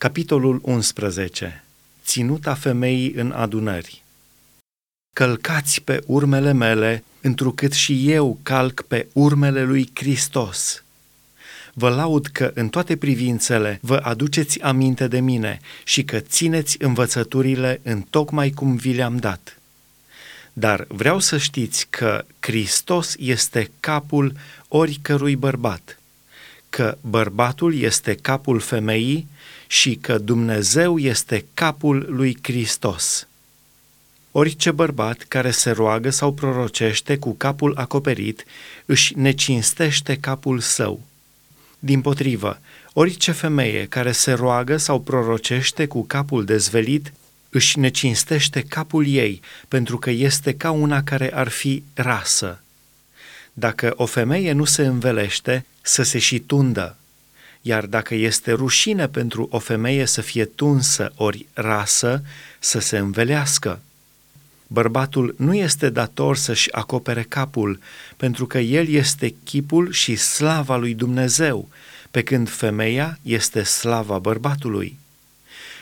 Capitolul 11. Ținuta femeii în adunări. Călcați pe urmele mele, întrucât și eu calc pe urmele lui Hristos. Vă laud că în toate privințele vă aduceți aminte de mine și că țineți învățăturile în tocmai cum vi le-am dat. Dar vreau să știți că Hristos este capul oricărui bărbat, că bărbatul este capul femeii și că Dumnezeu este capul lui Hristos. Orice bărbat care se roagă sau prorocește cu capul acoperit își necinstește capul său. Din potrivă, orice femeie care se roagă sau prorocește cu capul dezvelit își necinstește capul ei, pentru că este ca una care ar fi rasă. Dacă o femeie nu se învelește, să se și tundă, iar dacă este rușine pentru o femeie să fie tunsă ori rasă, să se învelească. Bărbatul nu este dator să-și acopere capul, pentru că el este chipul și slava lui Dumnezeu, pe când femeia este slava bărbatului.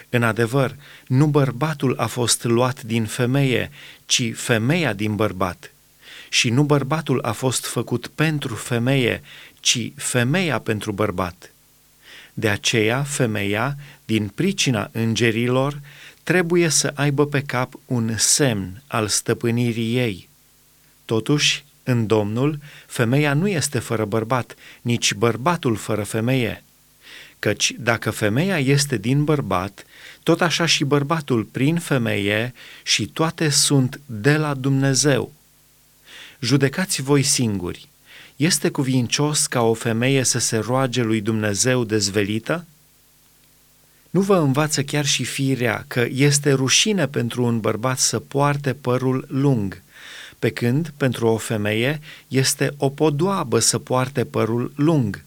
În adevăr, nu bărbatul a fost luat din femeie, ci femeia din bărbat. Și nu bărbatul a fost făcut pentru femeie, ci femeia pentru bărbat. De aceea, femeia, din pricina îngerilor, trebuie să aibă pe cap un semn al stăpânirii ei. Totuși, în Domnul, femeia nu este fără bărbat, nici bărbatul fără femeie. Căci dacă femeia este din bărbat, tot așa și bărbatul prin femeie și toate sunt de la Dumnezeu. Judecați voi singuri. Este cuvincios ca o femeie să se roage lui Dumnezeu dezvelită? Nu vă învață chiar și firea că este rușine pentru un bărbat să poarte părul lung, pe când pentru o femeie este o podoabă să poarte părul lung,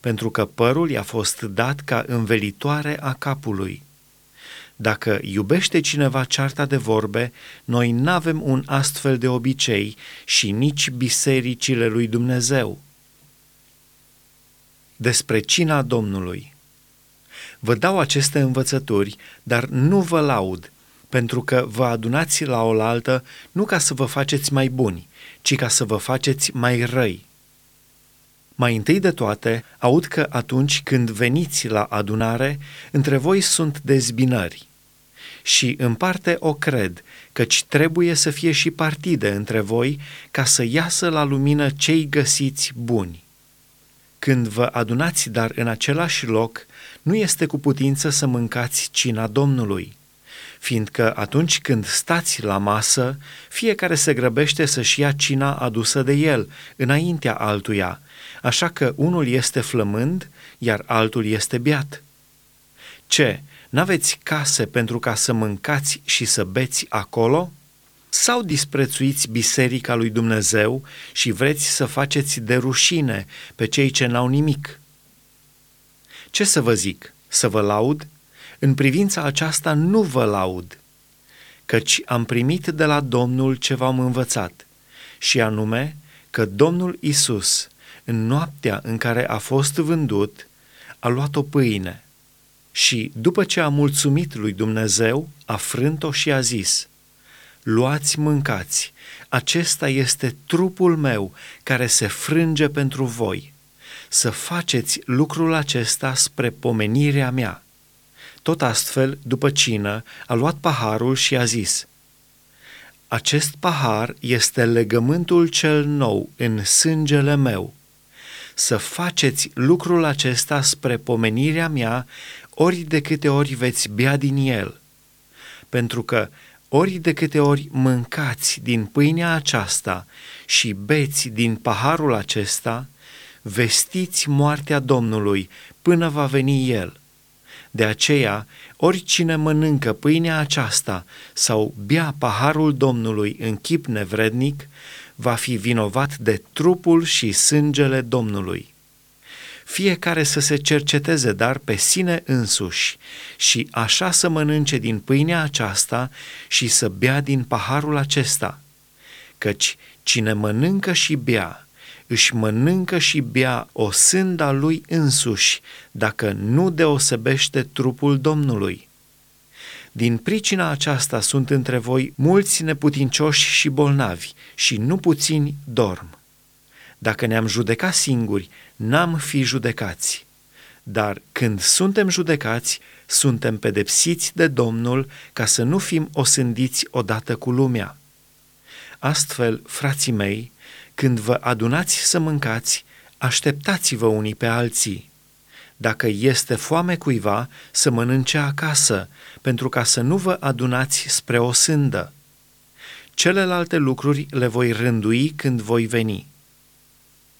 pentru că părul i-a fost dat ca învelitoare a capului. Dacă iubește cineva cearta de vorbe, noi n-avem un astfel de obicei și nici bisericile lui Dumnezeu. Despre cina Domnului Vă dau aceste învățături, dar nu vă laud, pentru că vă adunați la oaltă nu ca să vă faceți mai buni, ci ca să vă faceți mai răi. Mai întâi de toate, aud că atunci când veniți la adunare, între voi sunt dezbinări. Și în parte o cred, căci trebuie să fie și partide între voi ca să iasă la lumină cei găsiți buni. Când vă adunați dar în același loc, nu este cu putință să mâncați cina Domnului, fiindcă atunci când stați la masă, fiecare se grăbește să-și ia cina adusă de el, înaintea altuia, așa că unul este flămând, iar altul este beat. Ce, n-aveți case pentru ca să mâncați și să beți acolo? Sau disprețuiți biserica lui Dumnezeu și vreți să faceți de rușine pe cei ce n-au nimic? Ce să vă zic? Să vă laud? În privința aceasta nu vă laud, căci am primit de la Domnul ce v-am învățat, și anume că Domnul Isus, în noaptea în care a fost vândut, a luat o pâine și, după ce a mulțumit lui Dumnezeu, a frânt-o și a zis, Luați, mâncați, acesta este trupul meu care se frânge pentru voi. Să faceți lucrul acesta spre pomenirea mea. Tot astfel, după cină, a luat paharul și a zis, Acest pahar este legământul cel nou în sângele meu. Să faceți lucrul acesta spre pomenirea mea ori de câte ori veți bea din el. Pentru că ori de câte ori mâncați din pâinea aceasta și beți din paharul acesta, vestiți moartea Domnului până va veni El. De aceea, oricine mănâncă pâinea aceasta sau bea paharul Domnului în chip nevrednic, va fi vinovat de trupul și sângele Domnului fiecare să se cerceteze dar pe sine însuși și așa să mănânce din pâinea aceasta și să bea din paharul acesta, căci cine mănâncă și bea își mănâncă și bea o sânda lui însuși, dacă nu deosebește trupul Domnului. Din pricina aceasta sunt între voi mulți neputincioși și bolnavi și nu puțini dorm. Dacă ne-am judecat singuri, n-am fi judecați. Dar când suntem judecați, suntem pedepsiți de Domnul ca să nu fim osândiți odată cu lumea. Astfel, frații mei, când vă adunați să mâncați, așteptați-vă unii pe alții. Dacă este foame cuiva, să mănânce acasă, pentru ca să nu vă adunați spre o sândă. Celelalte lucruri le voi rândui când voi veni.